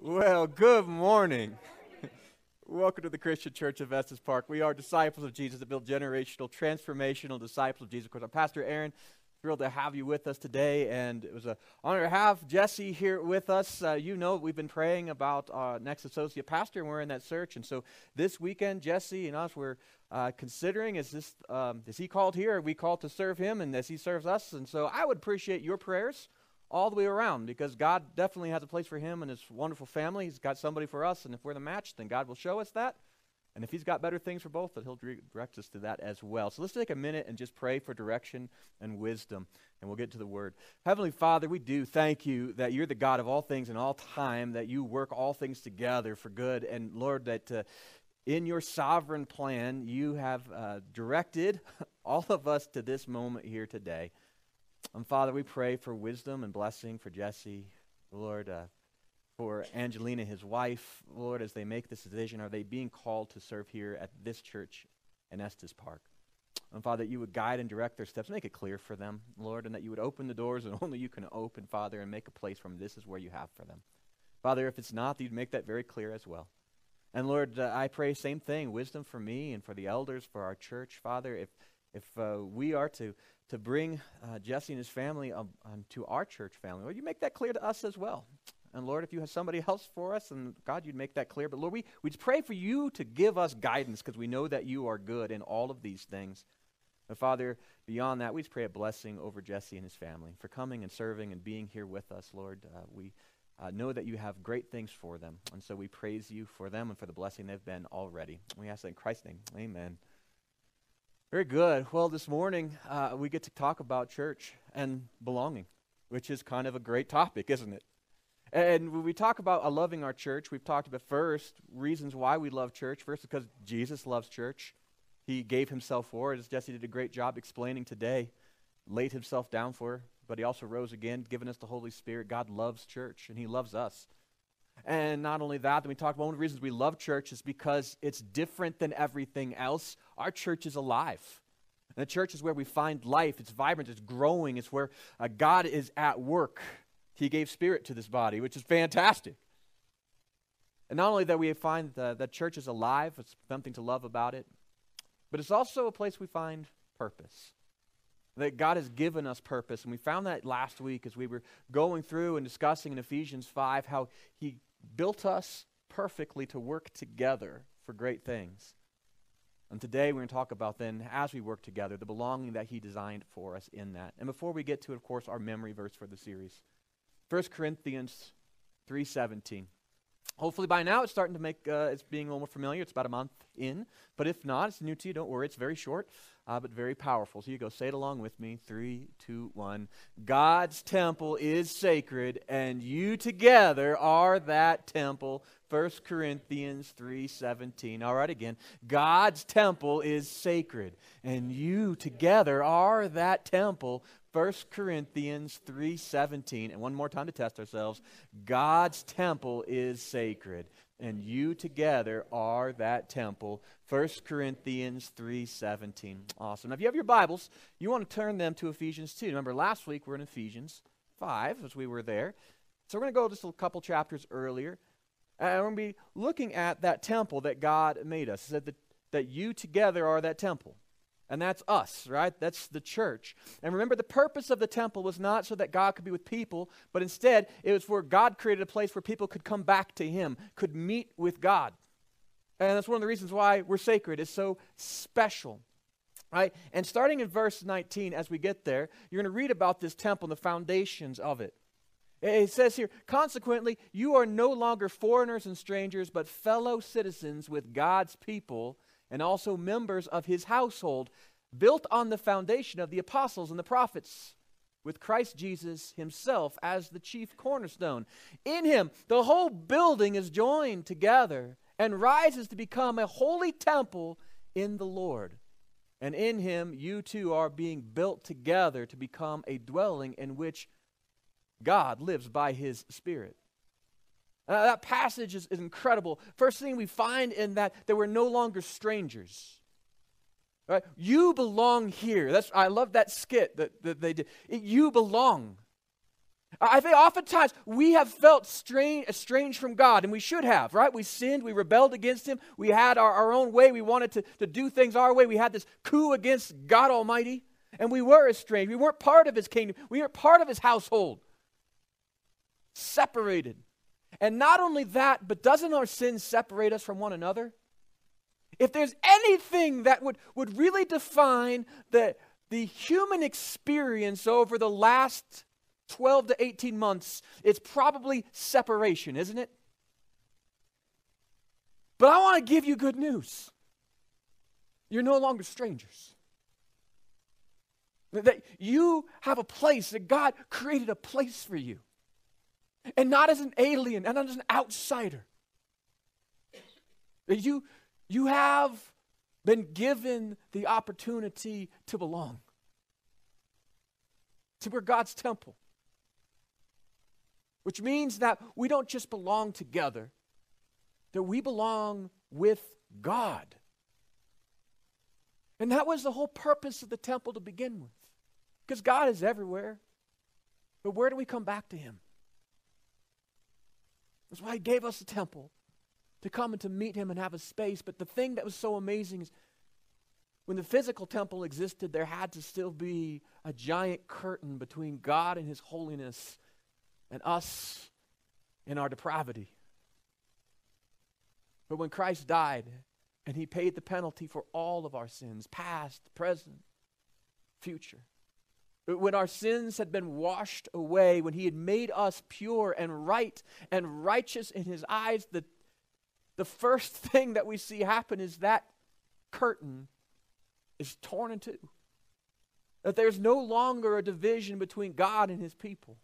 Well, good morning. Welcome to the Christian Church of Estes Park. We are disciples of Jesus that build generational, transformational disciples of Jesus. Of course, I'm Pastor Aaron. Thrilled to have you with us today, and it was an honor to have Jesse here with us. Uh, you know, we've been praying about our next associate pastor, and we're in that search. And so this weekend, Jesse and us, we're uh, considering is this um, is he called here? Are we called to serve him, and as he serves us? And so I would appreciate your prayers all the way around because God definitely has a place for him and his wonderful family. He's got somebody for us, and if we're the match, then God will show us that. And if he's got better things for both, then he'll direct us to that as well. So let's take a minute and just pray for direction and wisdom, and we'll get to the word. Heavenly Father, we do thank you that you're the God of all things and all time, that you work all things together for good. And Lord, that uh, in your sovereign plan, you have uh, directed all of us to this moment here today. And Father, we pray for wisdom and blessing for Jesse, Lord, uh, for Angelina, his wife, Lord, as they make this decision. Are they being called to serve here at this church in Estes Park? And Father, that you would guide and direct their steps, make it clear for them, Lord, and that you would open the doors and only you can open, Father, and make a place for them. This is where you have for them. Father, if it's not, you'd make that very clear as well. And Lord, uh, I pray same thing, wisdom for me and for the elders, for our church, Father. If if uh, we are to to bring uh, Jesse and his family um, um, to our church family. Well, you make that clear to us as well. And Lord, if you have somebody else for us, and God, you'd make that clear. But Lord, we, we pray for you to give us guidance because we know that you are good in all of these things. And Father, beyond that, we just pray a blessing over Jesse and his family for coming and serving and being here with us, Lord. Uh, we uh, know that you have great things for them. And so we praise you for them and for the blessing they've been already. We ask in Christ's name. Amen. Very good. Well, this morning uh, we get to talk about church and belonging, which is kind of a great topic, isn't it? And when we talk about uh, loving our church, we've talked about first reasons why we love church. First, because Jesus loves church. He gave himself for it, as Jesse did a great job explaining today. Laid himself down for but he also rose again, giving us the Holy Spirit. God loves church, and he loves us. And not only that, then we talked about one of the reasons we love church is because it's different than everything else. Our church is alive. And the church is where we find life. It's vibrant, it's growing, it's where uh, God is at work. He gave spirit to this body, which is fantastic. And not only that we find that the, church is alive, it's something to love about it, but it's also a place we find purpose. That God has given us purpose. And we found that last week as we were going through and discussing in Ephesians 5 how He built us perfectly to work together for great things. And today we're going to talk about then, as we work together, the belonging that He designed for us in that. And before we get to of course, our memory verse for the series 1 Corinthians 3.17. Hopefully by now it's starting to make, uh, it's being a little more familiar. It's about a month in. But if not, it's new to you. Don't worry. It's very short, uh, but very powerful. So you go say it along with me. Three, two, one. God's temple is sacred, and you together are that temple. 1 Corinthians 3:17. All right again. God's temple is sacred, and you together are that temple. 1 Corinthians 3:17 and one more time to test ourselves God's temple is sacred and you together are that temple. 1 Corinthians 3:17 awesome. Now if you have your bibles you want to turn them to Ephesians 2 remember last week we are in Ephesians 5 as we were there. So we're going to go just a couple chapters earlier and we're going to be looking at that temple that God made us. Said that, that you together are that temple and that's us, right? That's the church. And remember, the purpose of the temple was not so that God could be with people, but instead, it was where God created a place where people could come back to Him, could meet with God. And that's one of the reasons why we're sacred, it's so special. Right? And starting in verse 19, as we get there, you're going to read about this temple and the foundations of it. It says here, consequently, you are no longer foreigners and strangers, but fellow citizens with God's people and also members of his household, built on the foundation of the apostles and the prophets, with Christ Jesus himself as the chief cornerstone. In him, the whole building is joined together and rises to become a holy temple in the Lord. And in him, you too are being built together to become a dwelling in which God lives by his Spirit. Uh, that passage is, is incredible. First thing we find in that, that we're no longer strangers. Right? You belong here. That's, I love that skit that, that they did. It, you belong. I think oftentimes we have felt strange, estranged from God, and we should have, right? We sinned, we rebelled against Him, we had our, our own way, we wanted to, to do things our way, we had this coup against God Almighty, and we were estranged. We weren't part of His kingdom, we weren't part of His household. Separated. And not only that, but doesn't our sin separate us from one another? If there's anything that would, would really define the, the human experience over the last 12 to 18 months, it's probably separation, isn't it? But I want to give you good news. You're no longer strangers. That you have a place, that God created a place for you. And not as an alien, and not as an outsider. You, you have been given the opportunity to belong. To we're God's temple which means that we don't just belong together, that we belong with God. And that was the whole purpose of the temple to begin with. Because God is everywhere. But where do we come back to Him? That's why He gave us the temple to come and to meet Him and have a space. But the thing that was so amazing is when the physical temple existed, there had to still be a giant curtain between God and His holiness and us in our depravity. But when Christ died and he paid the penalty for all of our sins, past, present, future, when our sins had been washed away, when he had made us pure and right and righteous in his eyes, the, the first thing that we see happen is that curtain is torn in two. That there's no longer a division between God and his people.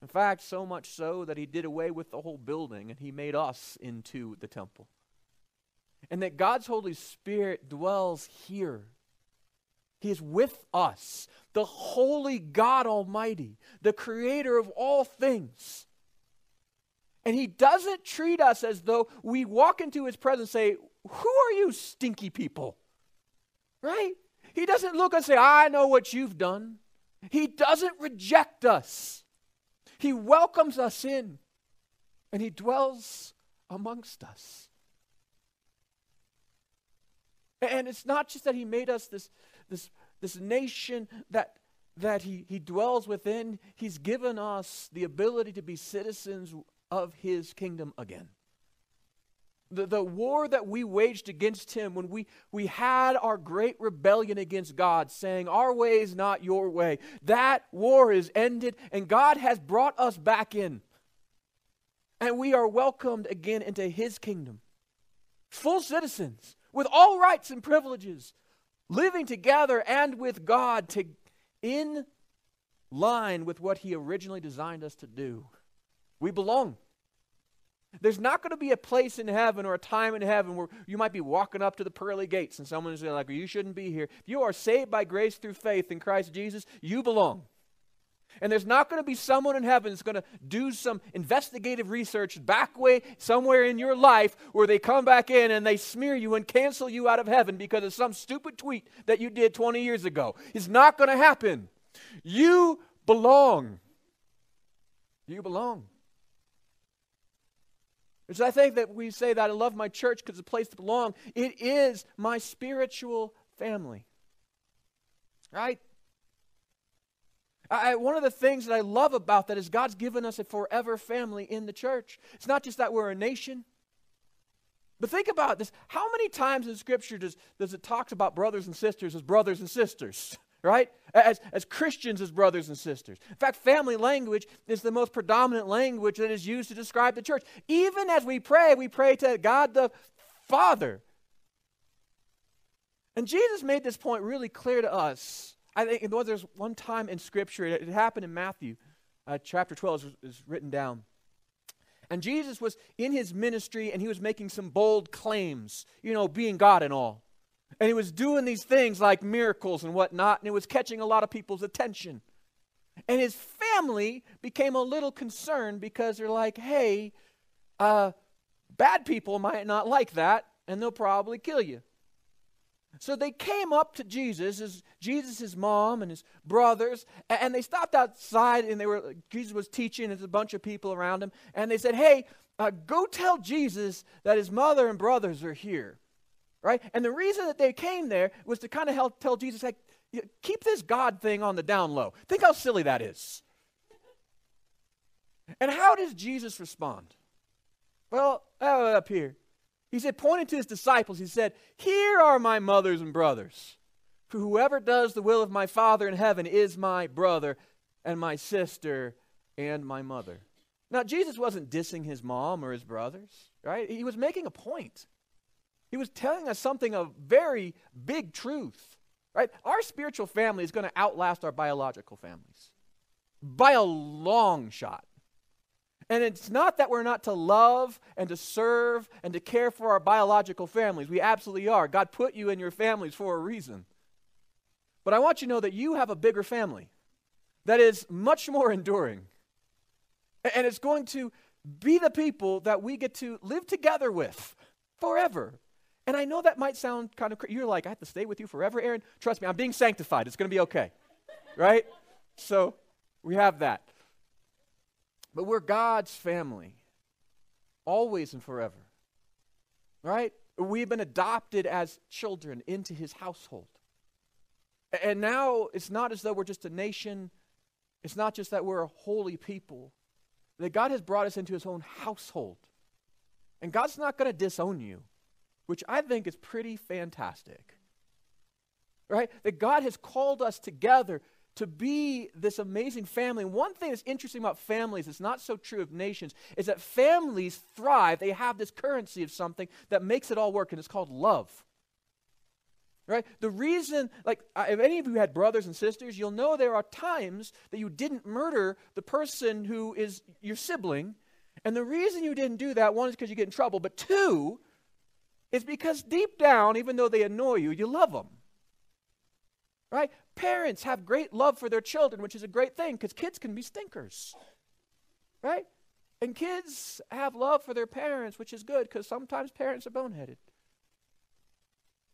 In fact, so much so that he did away with the whole building and he made us into the temple. And that God's Holy Spirit dwells here. He is with us, the holy God Almighty, the creator of all things. And he doesn't treat us as though we walk into his presence and say, Who are you, stinky people? Right? He doesn't look and say, I know what you've done. He doesn't reject us. He welcomes us in and He dwells amongst us. And it's not just that He made us this, this, this nation that, that he, he dwells within, He's given us the ability to be citizens of His kingdom again the, the war that we waged against him when we, we had our great rebellion against God, saying, Our way is not your way, that war is ended, and God has brought us back in. And we are welcomed again into his kingdom. Full citizens, with all rights and privileges, living together and with God to, in line with what he originally designed us to do. We belong. There's not going to be a place in heaven or a time in heaven where you might be walking up to the pearly gates and someone's like, You shouldn't be here. If you are saved by grace through faith in Christ Jesus, you belong. And there's not going to be someone in heaven that's going to do some investigative research back way somewhere in your life where they come back in and they smear you and cancel you out of heaven because of some stupid tweet that you did 20 years ago. It's not going to happen. You belong. You belong. Which I think that we say that I love my church because it's a place to belong. It is my spiritual family. Right? I, one of the things that I love about that is God's given us a forever family in the church. It's not just that we're a nation. But think about this. How many times in Scripture does, does it talk about brothers and sisters as brothers and sisters? right? As, as Christians, as brothers and sisters. In fact, family language is the most predominant language that is used to describe the church. Even as we pray, we pray to God the Father. And Jesus made this point really clear to us. I think there's one time in Scripture, it, happened in Matthew uh, chapter 12 is, is written down. And Jesus was in his ministry and he was making some bold claims, you know, being God and all. And he was doing these things like miracles and whatnot, and it was catching a lot of people's attention. And his family became a little concerned because they're like, hey, uh, bad people might not like that, and they'll probably kill you. So they came up to Jesus, his, Jesus' mom and his brothers, and, they stopped outside and they were Jesus was teaching, and there's a bunch of people around him, and they said, Hey, uh, go tell Jesus that his mother and brothers are here. Right? And the reason that they came there was to kind of help tell Jesus, like, keep this God thing on the down low. Think how silly that is. And how does Jesus respond? Well, uh, up here. He said, pointing to his disciples, he said, Here are my mothers and brothers. For whoever does the will of my Father in heaven is my brother and my sister and my mother. Now, Jesus wasn't dissing his mom or his brothers, right? He was making a point. He was telling us something of very big truth, right? Our spiritual family is going to outlast our biological families by a long shot. And it's not that we're not to love and to serve and to care for our biological families. We absolutely are. God put you in your families for a reason. But I want you to know that you have a bigger family that is much more enduring. And it's going to be the people that we get to live together with forever. And I know that might sound kind of crazy. You're like, I have to stay with you forever, Aaron? Trust me, I'm being sanctified. It's going to be okay. right? So we have that. But we're God's family, always and forever. Right? We've been adopted as children into his household. And now it's not as though we're just a nation, it's not just that we're a holy people, that God has brought us into his own household. And God's not going to disown you, which I think is pretty fantastic. Right? That God has called us together to be this amazing family. One thing that's interesting about families, it's not so true of nations, is that families thrive. They have this currency of something that makes it all work, and it's called love. Right? The reason, like, if any of you had brothers and sisters, you'll know there are times that you didn't murder the person who is your sibling. And the reason you didn't do that, one, is because you get in trouble, but two, is because deep down, even though they annoy you, you love them. Right? Parents have great love for their children, which is a great thing because kids can be stinkers. Right? And kids have love for their parents, which is good because sometimes parents are boneheaded.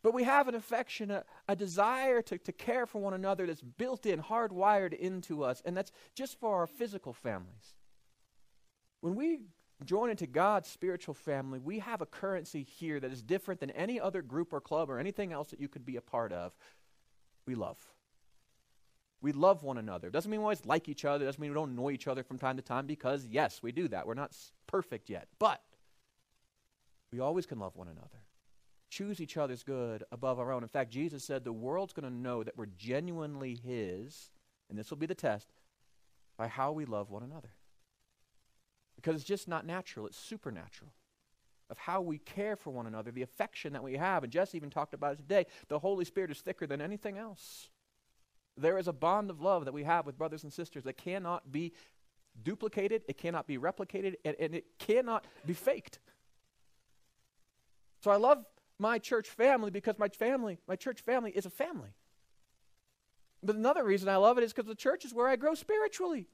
But we have an affection, a, a desire to, to care for one another that's built in, hardwired into us, and that's just for our physical families. When we join into God's spiritual family, we have a currency here that is different than any other group or club or anything else that you could be a part of we love. We love one another. Doesn't mean we always like each other. Doesn't mean we don't annoy each other from time to time because, yes, we do that. We're not perfect yet. But we always can love one another. Choose each other's good above our own. In fact, Jesus said the world's going to know that we're genuinely His, and this will be the test, by how we love one another. Because it's just not natural, it's supernatural of how we care for one another, the affection that we have. And Jesse even talked about it today. The Holy Spirit is thicker than anything else. There is a bond of love that we have with brothers and sisters that cannot be duplicated, it cannot be replicated, and, and it cannot be faked. So I love my church family because my family, my church family, is a family. But another reason I love it is because the church is where I grow spiritually.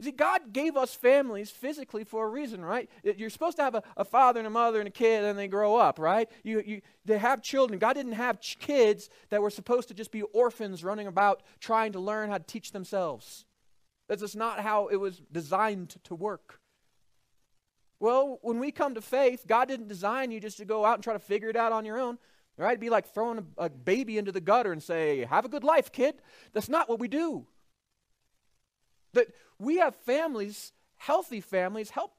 See, God gave us families physically for a reason, right? You're supposed to have a, a father and a mother and a kid, and they grow up, right? You, you, they have children. God didn't have ch- kids that were supposed to just be orphans running about trying to learn how to teach themselves. That's just not how it was designed to, work. Well, when we come to faith, God didn't design you just to go out and try to figure it out on your own. Right? It'd be like throwing a, a baby into the gutter and say, "Have a good life, kid." That's not what we do. That we have families, healthy families, help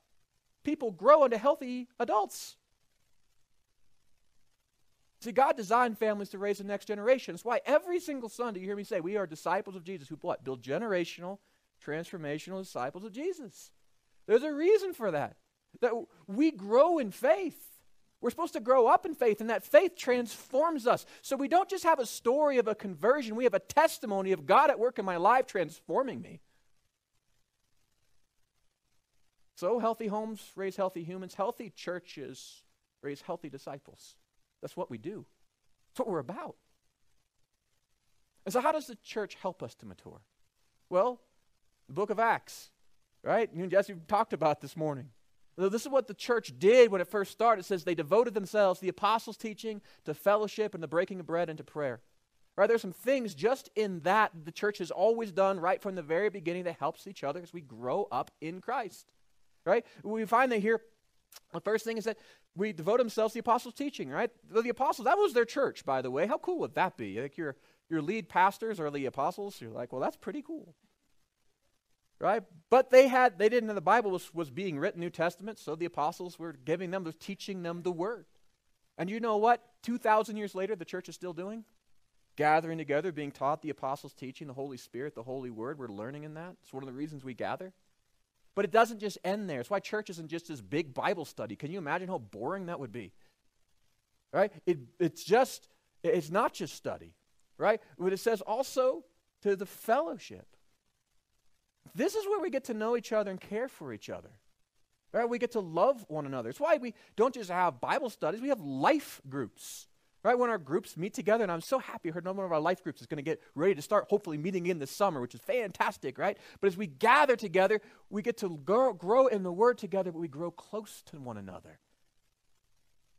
people grow into healthy adults. See, God designed families to raise the next generation. That's why every single Sunday you hear me say, we are disciples of Jesus who what? Build generational, transformational disciples of Jesus. There's a reason for that. That we grow in faith. We're supposed to grow up in faith, and that faith transforms us. So we don't just have a story of a conversion, we have a testimony of God at work in my life transforming me. So, healthy homes raise healthy humans, healthy churches raise healthy disciples. That's what we do, that's what we're about. And so, how does the church help us to mature? Well, the book of Acts, right? You and Jesse talked about this morning. This is what the church did when it first started. It says they devoted themselves the apostles' teaching, to fellowship, and the breaking of bread, and to prayer. Right? There's some things just in that the church has always done right from the very beginning that helps each other as we grow up in Christ. Right? We find that here, the first thing is that we devote themselves to the apostles' teaching, right? The apostles, that was their church, by the way. How cool would that be? Like your, your lead pastors are the apostles. You're like, well, that's pretty cool right? But they had, they didn't know the Bible was, was being written, New Testament, so the apostles were giving them, teaching them the word. And you know what? 2,000 years later, the church is still doing? Gathering together, being taught the apostles' teaching, the Holy Spirit, the Holy Word. We're learning in that. It's one of the reasons we gather. But it doesn't just end there. It's why church isn't just this big Bible study. Can you imagine how boring that would be? Right? It, it's just, it's not just study, right? But it says also to the fellowship. This is where we get to know each other and care for each other. Right? We get to love one another. It's why we don't just have Bible studies, we have life groups. Right? When our groups meet together, and I'm so happy I heard no one of our life groups is going to get ready to start, hopefully meeting in the summer, which is fantastic, right? But as we gather together, we get to grow, grow in the Word together, but we grow close to one another.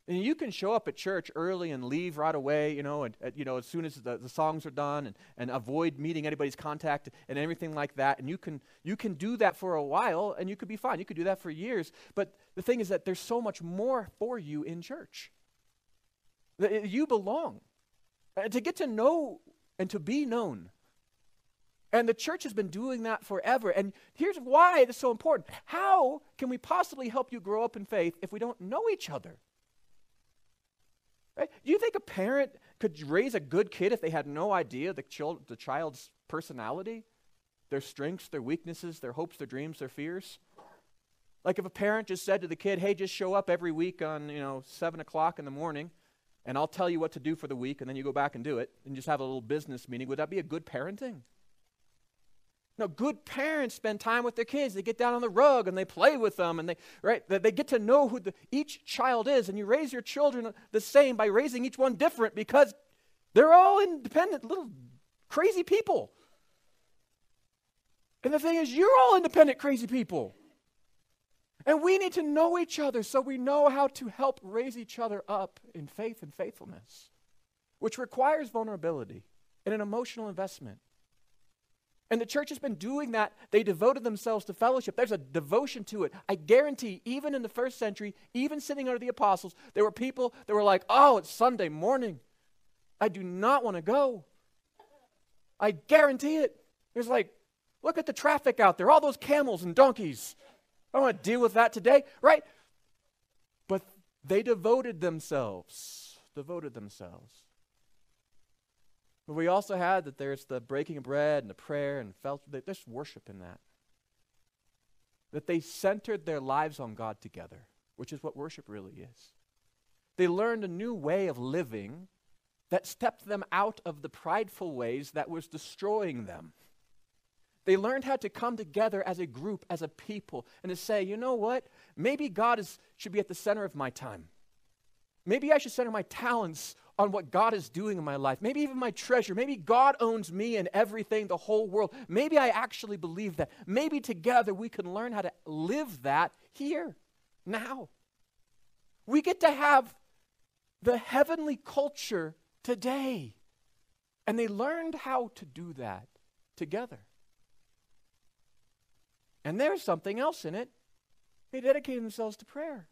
And you can show up at church early and leave right away, you know, and, you know, as soon as the, the songs are done and, and avoid meeting anybody's contact and everything like that. And you can, you can do that for a while and you could be fine. You could do that for years. But the thing is that there's so much more for you in church. You belong. And to get to know and to be known. And the church has been doing that forever. And here's why it is so important. How can we possibly help you grow up in faith if we don't know each other? Right? Do you think a parent could raise a good kid if they had no idea the, child, the child's personality, their strengths, their weaknesses, their hopes, their dreams, their fears? Like if a parent just said to the kid, hey, just show up every week on, you know, 7 o'clock in the morning, and I'll tell you what to do for the week, and then you go back and do it, and just have a little business meeting, would that be a good parenting? No, good parents spend time with their kids. They get down on the rug and they play with them, and they right they get to know who the, each child is. And you raise your children the same by raising each one different because they're all independent little crazy people. And the thing is, you're all independent crazy people. And we need to know each other so we know how to help raise each other up in faith and faithfulness, which requires vulnerability and an emotional investment. And the church has been doing that. They devoted themselves to fellowship. There's a devotion to it. I guarantee, even in the first century, even sitting under the apostles, there were people that were like, oh, it's Sunday morning. I do not want to go. I guarantee it. There's like, look at the traffic out there, all those camels and donkeys. I don't want to deal with that today, right? But they devoted themselves, devoted themselves. But we also had that there's the breaking of bread and the prayer and fellowship. There's worship in that. That they centered their lives on God together, which is what worship really is. They learned a new way of living that stepped them out of the prideful ways that was destroying them. They learned how to come together as a group, as a people, and to say, you know what? Maybe God is, should be at the center of my time. Maybe I should center my talents on what God is doing in my life. Maybe even my treasure. Maybe God owns me and everything, the whole world. Maybe I actually believe that. Maybe together we can learn how to live that here, now. We get to have the heavenly culture today. And they learned how to do that together. And there's something else in it. They dedicated themselves to prayer.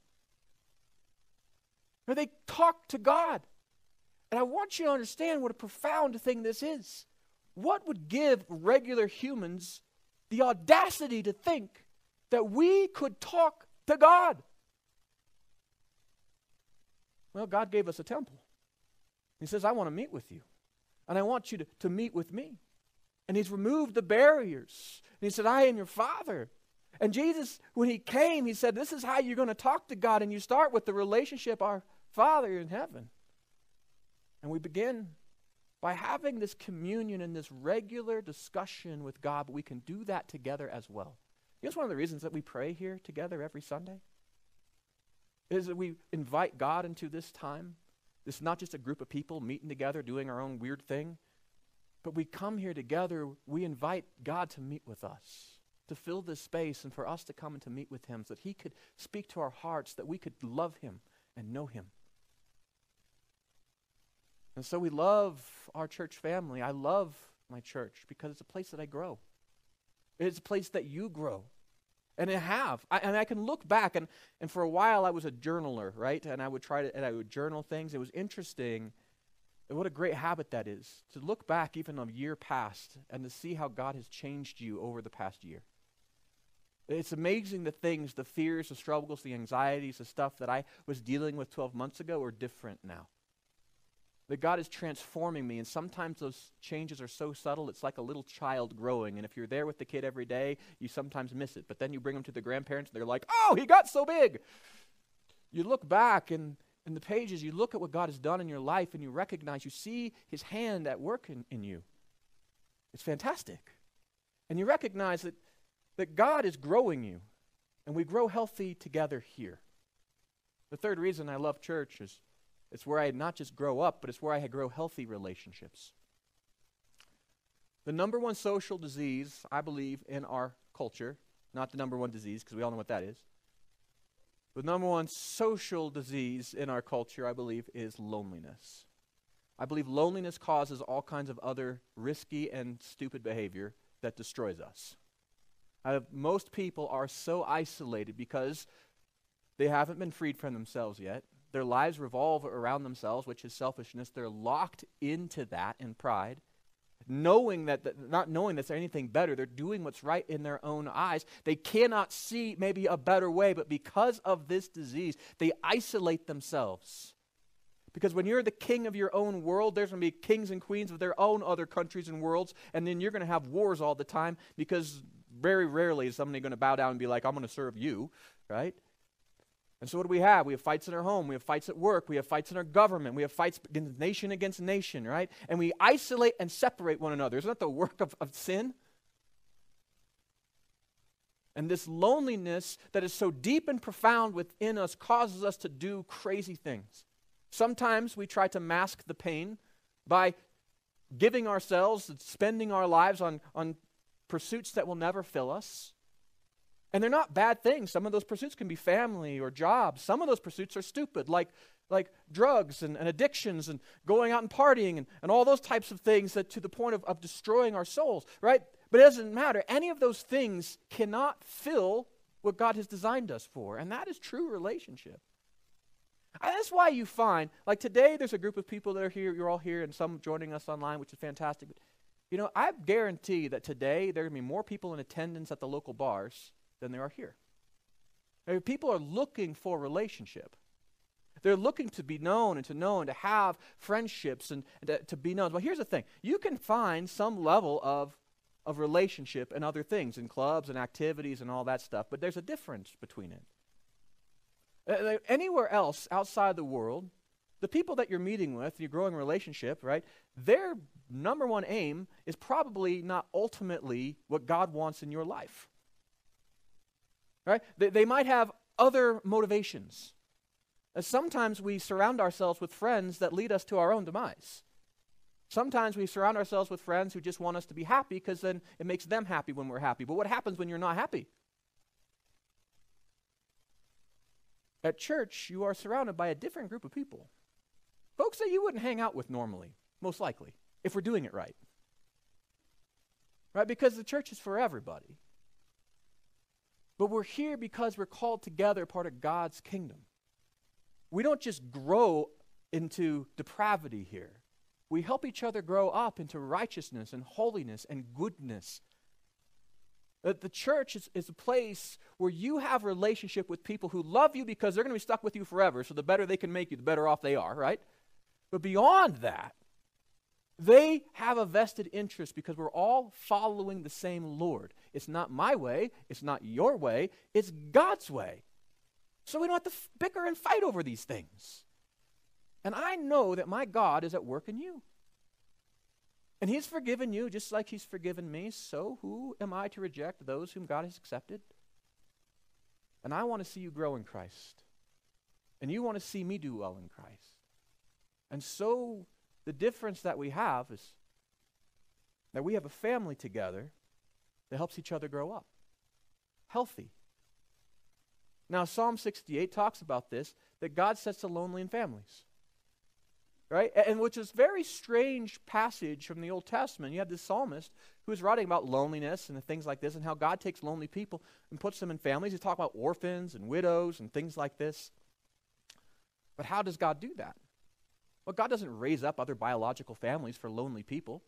Or they talked to God. And I want you to understand what a profound thing this is. What would give regular humans the audacity to think that we could talk to God? Well, God gave us a temple. He says, I want to meet with you. And I want you to, to meet with me. And He's removed the barriers. And He said, I am your Father. And Jesus, when He came, He said, This is how you're going to talk to God. And you start with the relationship, our Father in heaven. And we begin by having this communion and this regular discussion with God, but we can do that together as well. You know, it's one of the reasons that we pray here together every Sunday. Is that we invite God into this time. This is not just a group of people meeting together doing our own weird thing, but we come here together, we invite God to meet with us, to fill this space and for us to come and to meet with him so that he could speak to our hearts, that we could love him and know him. And so we love our church family. I love my church because it's a place that I grow. It's a place that you grow. And I have. I, and I can look back, and, and for a while I was a journaler, right? And I would try to, and I would journal things. It was interesting. And what a great habit that is to look back even a year past and to see how God has changed you over the past year. It's amazing the things, the fears, the struggles, the anxieties, the stuff that I was dealing with 12 months ago are different now that God is transforming me. And sometimes those changes are so subtle, it's like a little child growing. And if you're there with the kid every day, you sometimes miss it. But then you bring them to the grandparents, and they're like, oh, he got so big. You look back and in the pages, you look at what God has done in your life, and you recognize, you see his hand at work in, in you. It's fantastic. And you recognize that, that God is growing you, and we grow healthy together here. The third reason I love church is it's where I not just grow up, but it's where I grow healthy relationships. The number one social disease, I believe, in our culture, not the number one disease, because we all know what that is. The number one social disease in our culture, I believe, is loneliness. I believe loneliness causes all kinds of other risky and stupid behavior that destroys us. Uh, most people are so isolated because they haven't been freed from themselves yet. Their lives revolve around themselves, which is selfishness. They're locked into that in pride. Knowing that, that, not knowing that there's anything better, they're doing what's right in their own eyes. They cannot see maybe a better way, but because of this disease, they isolate themselves. Because when you're the king of your own world, there's going to be kings and queens of their own other countries and worlds, and then you're going to have wars all the time because very rarely is somebody going to bow down and be like, I'm going to serve you, right? And so, what do we have? We have fights in our home. We have fights at work. We have fights in our government. We have fights against nation against nation, right? And we isolate and separate one another. Isn't that the work of, of sin? And this loneliness that is so deep and profound within us causes us to do crazy things. Sometimes we try to mask the pain by giving ourselves, spending our lives on, on pursuits that will never fill us. And they're not bad things. Some of those pursuits can be family or jobs. Some of those pursuits are stupid, like, like drugs and, and addictions and going out and partying and, and all those types of things that to the point of, of destroying our souls, right? But it doesn't matter. Any of those things cannot fill what God has designed us for. And that is true relationship. And that's why you find, like today, there's a group of people that are here. You're all here, and some joining us online, which is fantastic. But, you know, I guarantee that today there are going to be more people in attendance at the local bars than there are here. people are looking for relationship. They're looking to be known and to know and to have friendships and, and to, to, be known. Well, here's the thing you can find some level of, of relationship and other things in clubs and activities and all that stuff, but there's a difference between it. Uh, anywhere else outside the world, the people that you're meeting with, your growing relationship, right, their number one aim is probably not ultimately what God wants in your life. Right? They, they might have other motivations. As sometimes we surround ourselves with friends that lead us to our own demise. Sometimes we surround ourselves with friends who just want us to be happy because then it makes them happy when we're happy. But what happens when you're not happy? At church, you are surrounded by a different group of people. Folks that you wouldn't hang out with normally, most likely, if we're doing it right. Right? Because the church is for everybody. But we're here because we're called together, part of God's kingdom. We don't just grow into depravity here. We help each other grow up into righteousness and holiness and goodness. That the church is, is a place where you have relationship with people who love you because they're going to be stuck with you forever. So the better they can make you, the better off they are, right? But beyond that, they have a vested interest because we're all following the same Lord. It's not my way, it's not your way, it's God's way. So we don't have to f- bicker and fight over these things. And I know that my God is at work in you. And He's forgiven you just like He's forgiven me. So who am I to reject those whom God has accepted? And I want to see you grow in Christ. And you want to see me do well in Christ. And so the difference that we have is that we have a family together that helps each other grow up. healthy. Now, Psalm 68 talks about this that God sets the lonely in families. Right? And, which is a very strange passage from the Old Testament. You have this psalmist who is writing about loneliness and things like this and how God takes lonely people and puts them in families. He's talking about orphans and widows and things like this. But how does God do that? Well, God doesn't raise up other biological families for lonely people.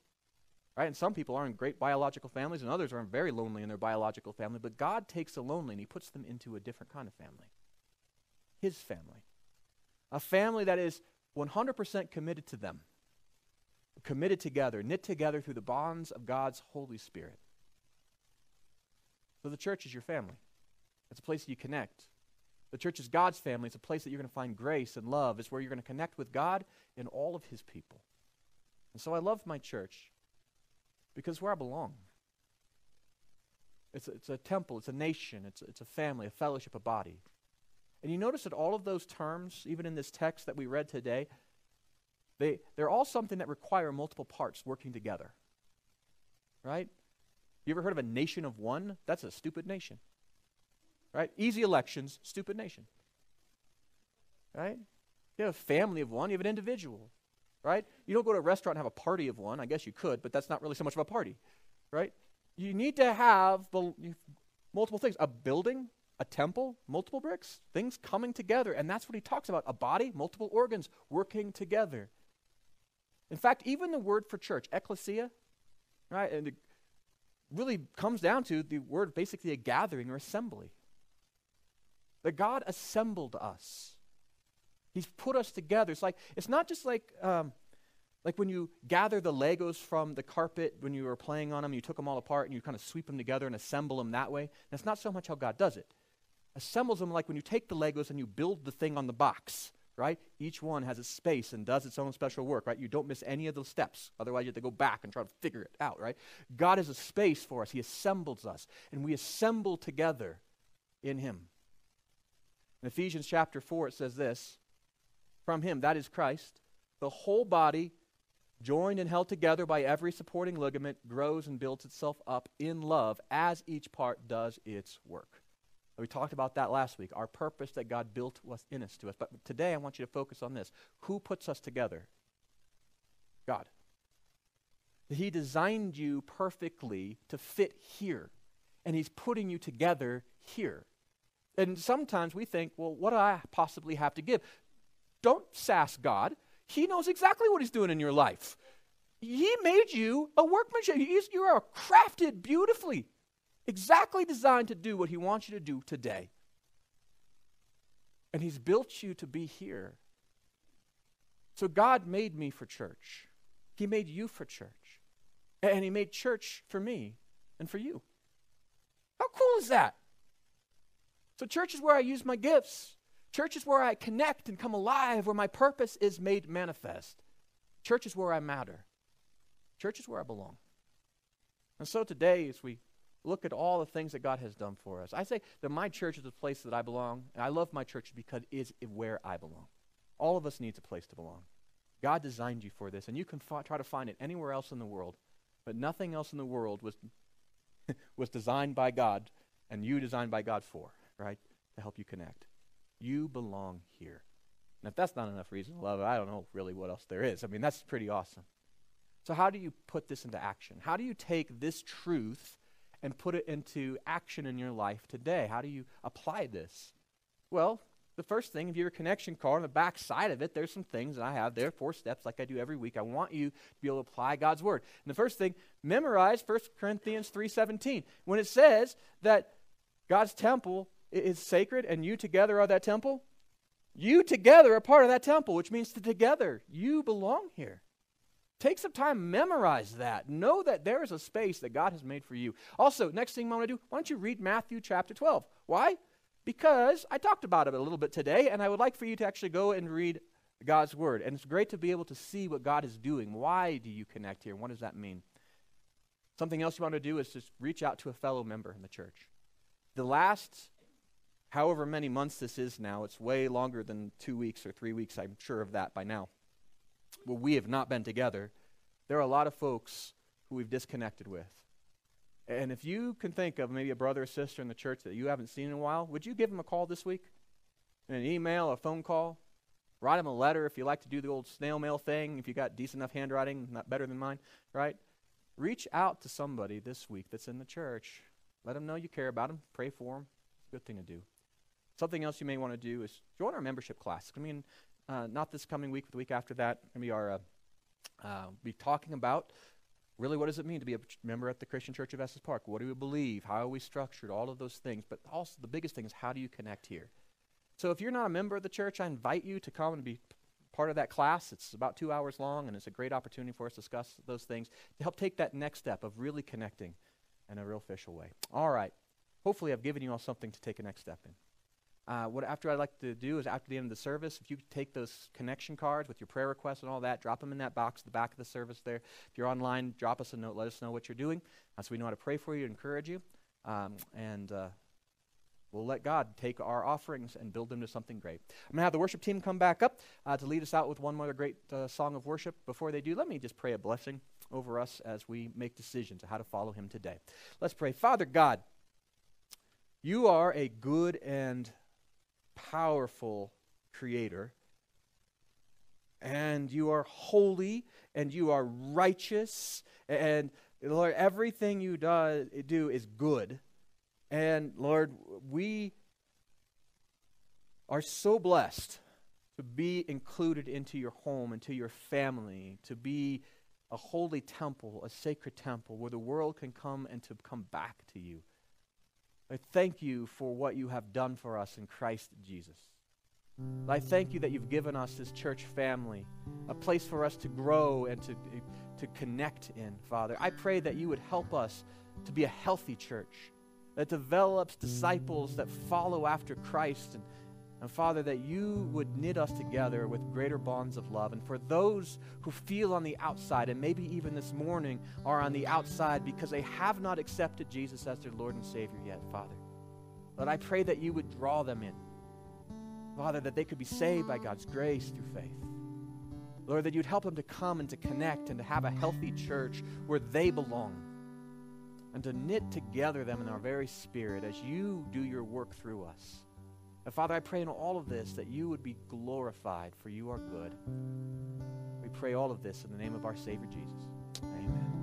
Right? And some people are in great biological families, and others are very lonely in their biological family. But God takes the lonely and He puts them into a different kind of family His family. A family that is 100% committed to them, committed together, knit together through the bonds of God's Holy Spirit. So the church is your family, it's a place that you connect. The church is God's family. It's a place that you're going to find grace and love. It's where you're going to connect with God and all of His people. And so I love my church because where I belong. It's a, it's a temple, it's a nation, it's, it's a family, a fellowship, a body. And you notice that all of those terms, even in this text that we read today, they, they're all something that require multiple parts working together. Right? You ever heard of a nation of one? That's a stupid nation. Right? Easy elections, stupid nation. Right? You have a family of one, you have an individual right? You don't go to a restaurant and have a party of one. I guess you could, but that's not really so much of a party, right? You need to have multiple things a building, a temple, multiple bricks, things coming together. And that's what he talks about a body, multiple organs working together. In fact, even the word for church, ecclesia, right, and it really comes down to the word basically a gathering or assembly. That God assembled us. He's put us together. It's like it's not just like um, like when you gather the Legos from the carpet when you were playing on them, you took them all apart and you kind of sweep them together and assemble them that way. That's not so much how God does it. Assembles them like when you take the Legos and you build the thing on the box, right? Each one has a space and does its own special work, right? You don't miss any of the steps. Otherwise, you have to go back and try to figure it out, right? God is a space for us. He assembles us, and we assemble together in Him. In Ephesians chapter 4, it says this from him, that is Christ, the whole body, joined and held together by every supporting ligament, grows and builds itself up in love as each part does its work. We talked about that last week, our purpose that God built was in us to us. But today I want you to focus on this. Who puts us together? God. He designed you perfectly to fit here, and He's putting you together here. And sometimes we think, well, what do I possibly have to give? Don't sass God. He knows exactly what He's doing in your life. He made you a workmanship. You are crafted beautifully, exactly designed to do what He wants you to do today. And He's built you to be here. So God made me for church. He made you for church. And He made church for me and for you. How cool is that? So, church is where I use my gifts. Church is where I connect and come alive, where my purpose is made manifest. Church is where I matter. Church is where I belong. And so today, as we look at all the things that God has done for us, I say that my church is the place that I belong. And I love my church because it is where I belong. All of us needs a place to belong. God designed you for this, and you can f- try to find it anywhere else in the world, but nothing else in the world was, was designed by God and you designed by God for, right? To help you connect. You belong here. And if that's not enough reason to love it, I don't know really what else there is. I mean, that's pretty awesome. So, how do you put this into action? How do you take this truth and put it into action in your life today? How do you apply this? Well, the first thing, if you have a connection card on the back side of it, there's some things that I have there, four steps like I do every week. I want you to be able to apply God's word. And the first thing, memorize 1 Corinthians 3:17. When it says that God's temple is sacred and you together are that temple, you together are part of that temple, which means to together you belong here. Take some time, memorize that. Know that there is a space that God has made for you. Also, next thing I want to do, why don't you read Matthew chapter 12? Why? Because I talked about it a little bit today, and I would like for you to actually go and read God's word. And it's great to be able to see what God is doing. Why do you connect here? What does that mean? Something else you want to do is just reach out to a fellow member in the church. The last however many months this is now, it's way longer than two weeks or three weeks, I'm sure of that by now. Well, we have not been together. There are a lot of folks who we've disconnected with. And if you can think of maybe a brother or sister in the church that you haven't seen in a while, would you give them a call this week? An email, a phone call? Write them a letter if you like to do the old snail mail thing, if you got decent enough handwriting, not better than mine, right? Reach out to somebody this week that's in the church. Let them know you care about them. Pray for them. It's a good thing to do. Something else you may want to do is join our membership class. I mean, uh, not this coming week, but the week after that, we are uh, uh, be talking about really what does it mean to be a member at the Christian Church of Estes Park. What do we believe? How are we structured? All of those things. But also the biggest thing is how do you connect here? So if you're not a member of the church, I invite you to come and be part of that class. It's about two hours long, and it's a great opportunity for us to discuss those things to help take that next step of really connecting in a real official way. All right. Hopefully, I've given you all something to take a next step in. Uh, what after I'd like to do is after the end of the service, if you take those connection cards with your prayer requests and all that, drop them in that box at the back of the service there. If you're online, drop us a note. Let us know what you're doing, uh, so we know how to pray for you, encourage you, um, and uh, we'll let God take our offerings and build them to something great. I'm to have the worship team come back up uh, to lead us out with one more great uh, song of worship. Before they do, let me just pray a blessing over us as we make decisions how to follow Him today. Let's pray. Father God, you are a good and powerful creator. And you are holy and you are righteous. And Lord, everything you do, do is good. And Lord, we are so blessed to be included into your home, into your family, to be a holy temple, a sacred temple where the world can come and to come back to you. I thank you for what you have done for us in Christ Jesus. I thank you that you've given us this church family, a place for us to grow and to, to connect in, Father. I pray that you would help us to be a healthy church that develops disciples that follow after Christ. And, and Father, that you would knit us together with greater bonds of love. And for those who feel on the outside, and maybe even this morning are on the outside because they have not accepted Jesus as their Lord and Savior yet, Father, Lord, I pray that you would draw them in. Father, that they could be saved by God's grace through faith. Lord, that you'd help them to come and to connect and to have a healthy church where they belong and to knit together them in our very spirit as you do your work through us. And Father, I pray in all of this that you would be glorified, for you are good. We pray all of this in the name of our Savior Jesus. Amen.